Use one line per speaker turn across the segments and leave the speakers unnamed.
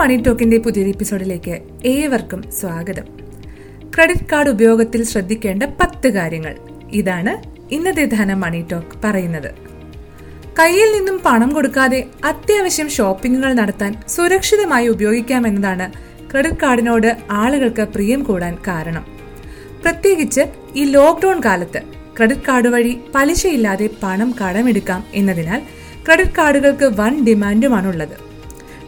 മണി ടോക്കിന്റെ പുതിയൊരു എപ്പിസോഡിലേക്ക് ഏവർക്കും സ്വാഗതം. ക്രെഡിറ്റ് കാർഡ് ഉപയോഗത്തിൽ ശ്രദ്ധിക്കേണ്ട പത്ത് കാര്യങ്ങൾ. ഇതാണ് ഇന്നത്തെ ധന മണി ടോക്ക് പറയുന്നത്. കയ്യിൽ നിന്നും പണം കൊടുക്കാതെ അത്യാവശ്യം ഷോപ്പിംഗുകൾ നടത്താൻ സുരക്ഷിതമായി ഉപയോഗിക്കാമെന്നതാണ് ക്രെഡിറ്റ് കാർഡിനോട് ആളുകൾക്ക് പ്രിയം കൂടാൻ കാരണം. പ്രത്യേകിച്ച് ഈ ലോക്ക്ഡൌൺ കാലത്ത് ക്രെഡിറ്റ് കാർഡ് വഴി പലിശയില്ലാതെ പണം കടമെടുക്കാം എന്നതിനാൽ ക്രെഡിറ്റ് കാർഡുകൾക്ക് വൻ ഡിമാൻഡുമാണുള്ളത്.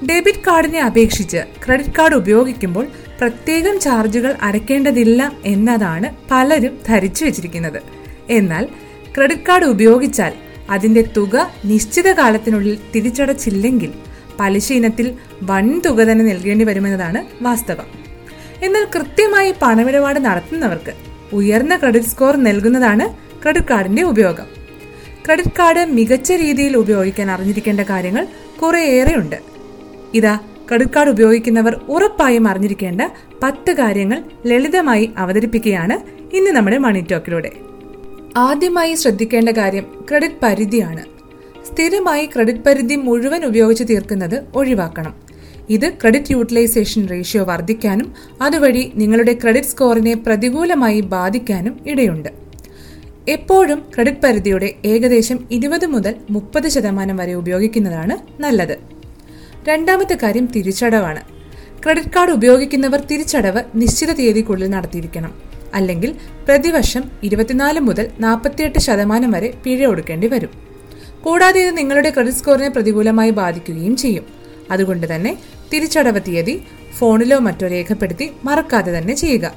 ഡെബിറ്റ് കാർഡിനെ അപേക്ഷിച്ച് ക്രെഡിറ്റ് കാർഡ് ഉപയോഗിക്കുമ്പോൾ പ്രത്യേകം ചാർജുകൾ അടയ്ക്കേണ്ടതില്ല എന്നതാണ് പലരും ധരിച്ചു വെച്ചിരിക്കുന്നത്. എന്നാൽ ക്രെഡിറ്റ് കാർഡ് ഉപയോഗിച്ചാൽ അതിന്റെ തുക നിശ്ചിത കാലത്തിനുള്ളിൽ തിരിച്ചടച്ചില്ലെങ്കിൽ പലിശ ഇനത്തിൽ വൻ തുക തന്നെ നൽകേണ്ടി വരുമെന്നതാണ് വാസ്തവം. എന്നാൽ കൃത്യമായി പണമിടപാട് നടത്തുന്നവർക്ക് ഉയർന്ന ക്രെഡിറ്റ് സ്കോർ നൽകുന്നതാണ് ക്രെഡിറ്റ് കാർഡിന്റെ ഉപയോഗം. ക്രെഡിറ്റ് കാർഡ് മികച്ച രീതിയിൽ ഉപയോഗിക്കാൻ അറിഞ്ഞിരിക്കേണ്ട കാര്യങ്ങൾ കുറേയേറെയുണ്ട്. ഇതാ ക്രെഡിറ്റ് ഉപയോഗിക്കുന്നവർ ഉറപ്പായും അറിഞ്ഞിരിക്കേണ്ട പത്ത് കാര്യങ്ങൾ ലളിതമായി അവതരിപ്പിക്കുകയാണ് ഇന്ന് നമ്മുടെ മണി ടോക്കിലൂടെ ആദ്യമായി ശ്രദ്ധിക്കേണ്ട കാര്യം ക്രെഡിറ്റ് പരിധിയാണ്. സ്ഥിരമായി ക്രെഡിറ്റ് പരിധി മുഴുവൻ ഉപയോഗിച്ച് തീർക്കുന്നത് ഒഴിവാക്കണം. ഇത് ക്രെഡിറ്റ് യൂട്ടിലൈസേഷൻ റേഷ്യോ വർദ്ധിക്കാനും അതുവഴി നിങ്ങളുടെ ക്രെഡിറ്റ് സ്കോറിനെ പ്രതികൂലമായി ബാധിക്കാനും ഇടയുണ്ട്. എപ്പോഴും ക്രെഡിറ്റ് പരിധിയുടെ ഏകദേശം ഇരുപത് മുതൽ മുപ്പത് ശതമാനം വരെ ഉപയോഗിക്കുന്നതാണ് നല്ലത്. രണ്ടാമത്തെ കാര്യം തിരിച്ചടവാണ്. ക്രെഡിറ്റ് കാർഡ് ഉപയോഗിക്കുന്നവർ തിരിച്ചടവ് നിശ്ചിത തീയതിക്കുള്ളിൽ നടത്തിയിരിക്കണം. അല്ലെങ്കിൽ പ്രതിവർഷം ഇരുപത്തിനാല് മുതൽ നാൽപ്പത്തിയെട്ട് ശതമാനം വരെ പിഴ കൊടുക്കേണ്ടി വരും. കൂടാതെ ഇത് നിങ്ങളുടെ ക്രെഡിറ്റ് സ്കോറിനെ പ്രതികൂലമായി ബാധിക്കുകയും ചെയ്യും. അതുകൊണ്ട് തന്നെ തിരിച്ചടവ് തീയതി ഫോണിലോ മറ്റോ രേഖപ്പെടുത്തി മറക്കാതെ തന്നെ ചെയ്യുക.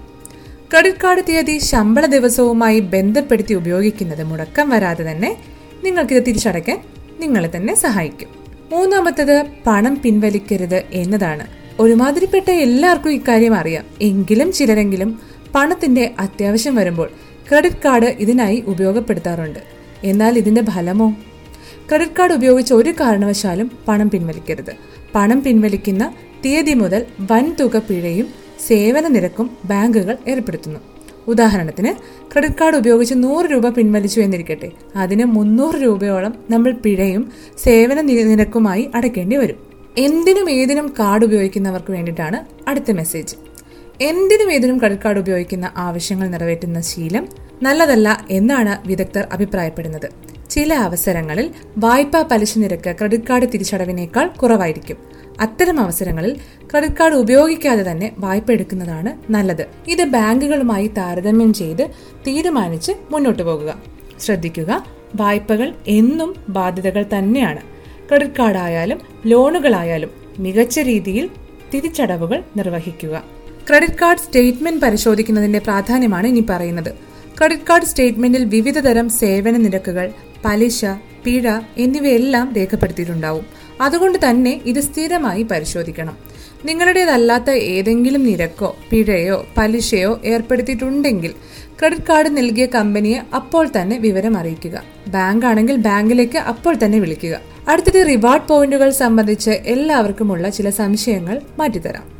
ക്രെഡിറ്റ് കാർഡ് തീയതി ശമ്പള ദിവസവുമായി ബന്ധപ്പെടുത്തി ഉപയോഗിക്കുന്നത് മുടക്കം വരാതെ തന്നെ നിങ്ങൾക്കിത് തിരിച്ചടയ്ക്കാൻ നിങ്ങളെ തന്നെ സഹായിക്കും. മൂന്നാമത്തത് പണം പിൻവലിക്കരുത് എന്നതാണ്. ഒരുമാതിരിപ്പെട്ട എല്ലാവർക്കും ഇക്കാര്യം അറിയാം. എങ്കിലും ചിലരെങ്കിലും പണത്തിന്റെ അത്യാവശ്യം വരുമ്പോൾ ക്രെഡിറ്റ് കാർഡ് ഇതിനായി ഉപയോഗപ്പെടുത്താറുണ്ട്. എന്നാൽ ഇതിന്റെ ഫലമോ? ക്രെഡിറ്റ് കാർഡ് ഉപയോഗിച്ച ഒരു കാരണവശാലും പണം പിൻവലിക്കരുത്. പണം പിൻവലിക്കുന്ന തീയതി മുതൽ വൻതുക പിഴയും സേവന നിരക്കും ബാങ്കുകൾ ഏർപ്പെടുത്തുന്നു. ഉദാഹരണത്തിന് ക്രെഡിറ്റ് കാർഡ് ഉപയോഗിച്ച് നൂറ് രൂപ പിൻവലിച്ചു എന്നിരിക്കട്ടെ. അതിന് മുന്നൂറ് രൂപയോളം നമ്മൾ പിഴയും സേവന നിരക്കുമായി അടയ്ക്കേണ്ടി വരും. എന്തിനും ഏതിനും കാർഡ് ഉപയോഗിക്കുന്നവർക്ക് വേണ്ടിയിട്ടാണ് അടുത്ത മെസ്സേജ് എന്തിനും ഏതിനും ക്രെഡിറ്റ് കാർഡ് ഉപയോഗിക്കുന്ന ആവശ്യങ്ങൾ നിറവേറ്റുന്ന ശീലം നല്ലതല്ല എന്നാണ് വിദഗ്ധർ അഭിപ്രായപ്പെടുന്നത്. ചില അവസരങ്ങളിൽ വായ്പാ പലിശ നിരക്ക് ക്രെഡിറ്റ് കാർഡ് തിരിച്ചടവിനേക്കാൾ കുറവായിരിക്കും. അത്തരം അവസരങ്ങളിൽ ക്രെഡിറ്റ് കാർഡ് ഉപയോഗിക്കാതെ തന്നെ വായ്പ എടുക്കുന്നതാണ് നല്ലത്. ഇത് ബാങ്കുകളുമായി താരതമ്യം ചെയ്ത് തീരുമാനിച്ച് മുന്നോട്ട് പോകുക. ശ്രദ്ധിക്കുക വായ്പകൾ എന്നും ബാധ്യതകൾ തന്നെയാണ്. ക്രെഡിറ്റ് കാർഡ് ആയാലും ലോണുകളായാലും മികച്ച രീതിയിൽ തിരിച്ചടവുകൾ നിർവഹിക്കുക. ക്രെഡിറ്റ് കാർഡ് സ്റ്റേറ്റ്മെന്റ് പരിശോധിക്കുന്നതിന്റെ പ്രാധാന്യമാണ് ഇനി പറയുന്നത്. ക്രെഡിറ്റ് കാർഡ് സ്റ്റേറ്റ്മെന്റിൽ വിവിധ തരം സേവന നിരക്കുകൾ പലിശ പിഴ എന്നിവയെല്ലാം രേഖപ്പെടുത്തിയിട്ടുണ്ടാവും. അതുകൊണ്ട് തന്നെ ഇത് സ്ഥിരമായി പരിശോധിക്കണം. നിങ്ങളുടേതല്ലാത്ത ഏതെങ്കിലും നിരക്കോ പിഴയോ പലിശയോ ഏർപ്പെടുത്തിയിട്ടുണ്ടെങ്കിൽ ക്രെഡിറ്റ് കാർഡ് നൽകിയ കമ്പനിയെ അപ്പോൾ തന്നെ വിവരം അറിയിക്കുക. ബാങ്ക് ആണെങ്കിൽ ബാങ്കിലേക്ക് അപ്പോൾ തന്നെ വിളിക്കുക. അടുത്തത് റിവാർഡ് പോയിന്റുകൾ സംബന്ധിച്ച് എല്ലാവർക്കുമുള്ള ചില സംശയങ്ങൾ മാറ്റിത്തരാം.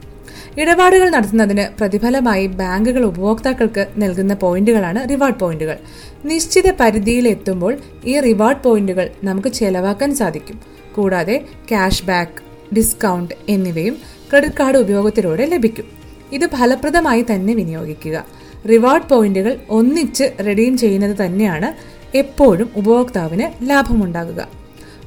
ഇടപാടുകൾ നടത്തുന്നതിന് പ്രതിഫലമായി ബാങ്കുകൾ ഉപഭോക്താക്കൾക്ക് നൽകുന്ന പോയിന്റുകളാണ് റിവാർഡ് പോയിന്റുകൾ. നിശ്ചിത പരിധിയിൽ എത്തുമ്പോൾ ഈ റിവാർഡ് പോയിന്റുകൾ നമുക്ക് ചെലവാക്കാൻ സാധിക്കും. കൂടാതെ ക്യാഷ് ബാക്ക് ഡിസ്കൗണ്ട് എന്നിവയും ക്രെഡിറ്റ് കാർഡ് ഉപയോഗത്തിലൂടെ ലഭിക്കും. ഇത് ഫലപ്രദമായി തന്നെ വിനിയോഗിക്കുക. റിവാർഡ് പോയിന്റുകൾ ഒന്നിച്ച് റെഡീം ചെയ്യുന്നത് തന്നെയാണ് എപ്പോഴും ഉപഭോക്താവിന് ലാഭമുണ്ടാകുക.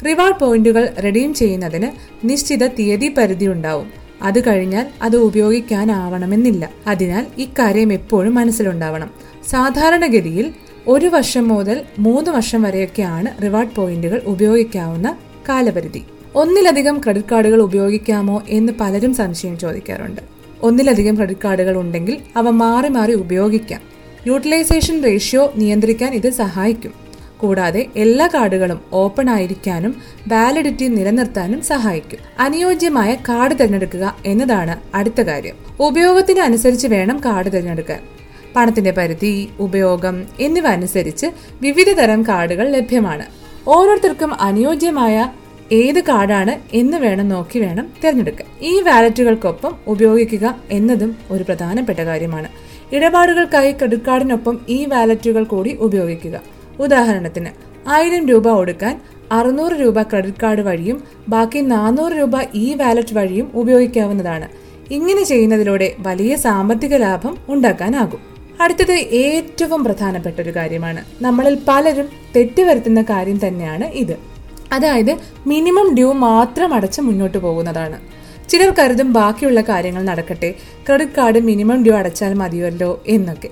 റിവാർഡ് പോയിന്റുകൾ റെഡീം ചെയ്യുന്നതിന് നിശ്ചിത തീയതി പരിധി ഉണ്ടാവും അത് കഴിഞ്ഞാൽ അത് ഉപയോഗിക്കാനാവണമെന്നില്ല. അതിനാൽ ഇക്കാര്യം എപ്പോഴും മനസ്സിലുണ്ടാവണം. സാധാരണഗതിയിൽ ഒരു വർഷം മുതൽ മൂന്ന് വർഷം വരെയൊക്കെയാണ് റിവാർഡ് പോയിന്റുകൾ ഉപയോഗിക്കാവുന്ന കാലപരിധി. ഒന്നിലധികം ക്രെഡിറ്റ് കാർഡുകൾ ഉപയോഗിക്കാമോ എന്ന് പലരും സംശയം ചോദിക്കാറുണ്ട്. ഒന്നിലധികം ക്രെഡിറ്റ് കാർഡുകൾ ഉണ്ടെങ്കിൽ അവ മാറി മാറി ഉപയോഗിക്കാം. യൂട്ടിലൈസേഷൻ റേഷ്യോ നിയന്ത്രിക്കാൻ ഇത് സഹായിക്കും. കൂടാതെ എല്ലാ കാർഡുകളും ഓപ്പൺ ആയിരിക്കാനും വാലിഡിറ്റി നിലനിർത്താനും സഹായിക്കും. അനുയോജ്യമായ കാർഡ് തിരഞ്ഞെടുക്കുക എന്നതാണ് അടുത്ത കാര്യം. ഉപയോഗത്തിന് അനുസരിച്ച് വേണം കാർഡ് തിരഞ്ഞെടുക്കാൻ. പണത്തിന്റെ പരിധി ഉപയോഗം എന്നിവ അനുസരിച്ച് വിവിധ തരം കാർഡുകൾ ലഭ്യമാണ്. ഓരോരുത്തർക്കും അനുയോജ്യമായ ഏത് കാർഡാണ് എന്ന് വേണം നോക്കി വേണം തിരഞ്ഞെടുക്കുക ഈ വാലറ്റുകൾക്കൊപ്പം ഉപയോഗിക്കുക എന്നതും ഒരു പ്രധാനപ്പെട്ട കാര്യമാണ്. ഇടപാടുകൾക്കായി ക്രെഡിറ്റ് കാർഡിനൊപ്പം ഈ വാലറ്റുകൾ കൂടി ഉപയോഗിക്കുക. ഉദാഹരണത്തിന് ആയിരം രൂപ ഒടുക്കാൻ അറുന്നൂറ് രൂപ ക്രെഡിറ്റ് കാർഡ് വഴിയും ബാക്കി നാനൂറ് രൂപ ഇ വാലറ്റ് വഴിയും ഉപയോഗിക്കാവുന്നതാണ്. ഇങ്ങനെ ചെയ്യുന്നതിലൂടെ വലിയ സാമ്പത്തിക ലാഭം ഉണ്ടാക്കാനാകും. അടുത്തത് ഏറ്റവും പ്രധാനപ്പെട്ട ഒരു കാര്യമാണ്. നമ്മളിൽ പലരും തെറ്റുവരുത്തുന്ന കാര്യം തന്നെയാണ് ഇത്. അതായത് മിനിമം ഡ്യൂ മാത്രം അടച്ച് മുന്നോട്ട് പോകുന്നതാണ്. ചിലർ കരുതും ബാക്കിയുള്ള കാര്യങ്ങൾ നടക്കട്ടെ ക്രെഡിറ്റ് കാർഡ് മിനിമം ഡ്യൂ അടച്ചാൽ മതിയല്ലോ എന്നൊക്കെ.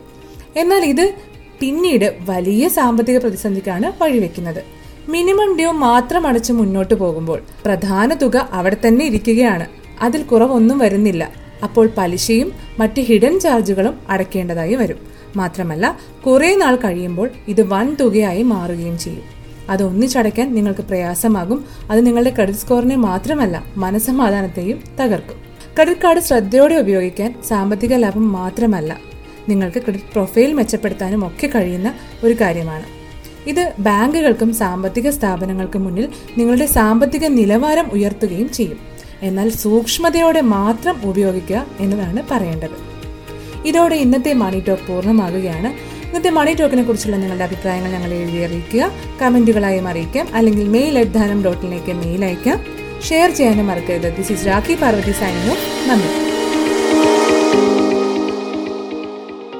എന്നാൽ ഇത് പിന്നീട് വലിയ സാമ്പത്തിക പ്രതിസന്ധിക്കാണ് വഴിവെക്കുന്നത്. മിനിമം ഡ്യൂ മാത്രം അടച്ച് മുന്നോട്ട് പോകുമ്പോൾ പ്രധാന തുക അവിടെ തന്നെ ഇരിക്കുകയാണ്. അതിൽ കുറവൊന്നും വരുന്നില്ല. അപ്പോൾ പലിശയും മറ്റ് ഹിഡൻ ചാർജുകളും അടയ്ക്കേണ്ടതായി വരും. മാത്രമല്ല കുറേ നാൾ കഴിയുമ്പോൾ ഇത് വൻ തുകയായി മാറുകയും ചെയ്യും. അത് ഒന്നിച്ചടയ്ക്കാൻ നിങ്ങൾക്ക് പ്രയാസമാകും. അത് നിങ്ങളുടെ ക്രെഡിറ്റ് സ്കോറിനെ മാത്രമല്ല മനസമാധാനത്തെയും തകർക്കും. ക്രെഡിറ്റ് കാർഡ് ശ്രദ്ധയോടെ ഉപയോഗിക്കാൻ സാമ്പത്തിക ലാഭം മാത്രമല്ല നിങ്ങൾക്ക് ക്രെഡിറ്റ് പ്രൊഫൈൽ മെച്ചപ്പെടുത്താനും ഒക്കെ കഴിയുന്ന ഒരു കാര്യമാണ്. ഇത് ബാങ്കുകൾക്കും സാമ്പത്തിക സ്ഥാപനങ്ങൾക്കും മുന്നിൽ നിങ്ങളുടെ സാമ്പത്തിക നിലവാരം ഉയർത്തുകയും ചെയ്യും. എന്നാൽ സൂക്ഷ്മതയോടെ മാത്രം ഉപയോഗിക്കുക എന്നതാണ് പറയേണ്ടത്. ഇതോടെ ഇന്നത്തെ മണി ടോക്ക് പൂർണമാകുകയാണ്. ഇന്നത്തെ മണി ടോക്കിനെ കുറിച്ചുള്ള നിങ്ങളുടെ അഭിപ്രായങ്ങൾ ഞങ്ങൾ എഴുതി അറിയിക്കുക. കമന്റുകളായും അറിയിക്കാം. അല്ലെങ്കിൽ മെയിൽ അറ്റ് ധനം ഡോട്ടിലേക്ക് മെയിൽ അയക്കാം. ഷെയർ ചെയ്യാനും മറക്കരുത്. This is Rakhi Parvathy signing നന്ദി.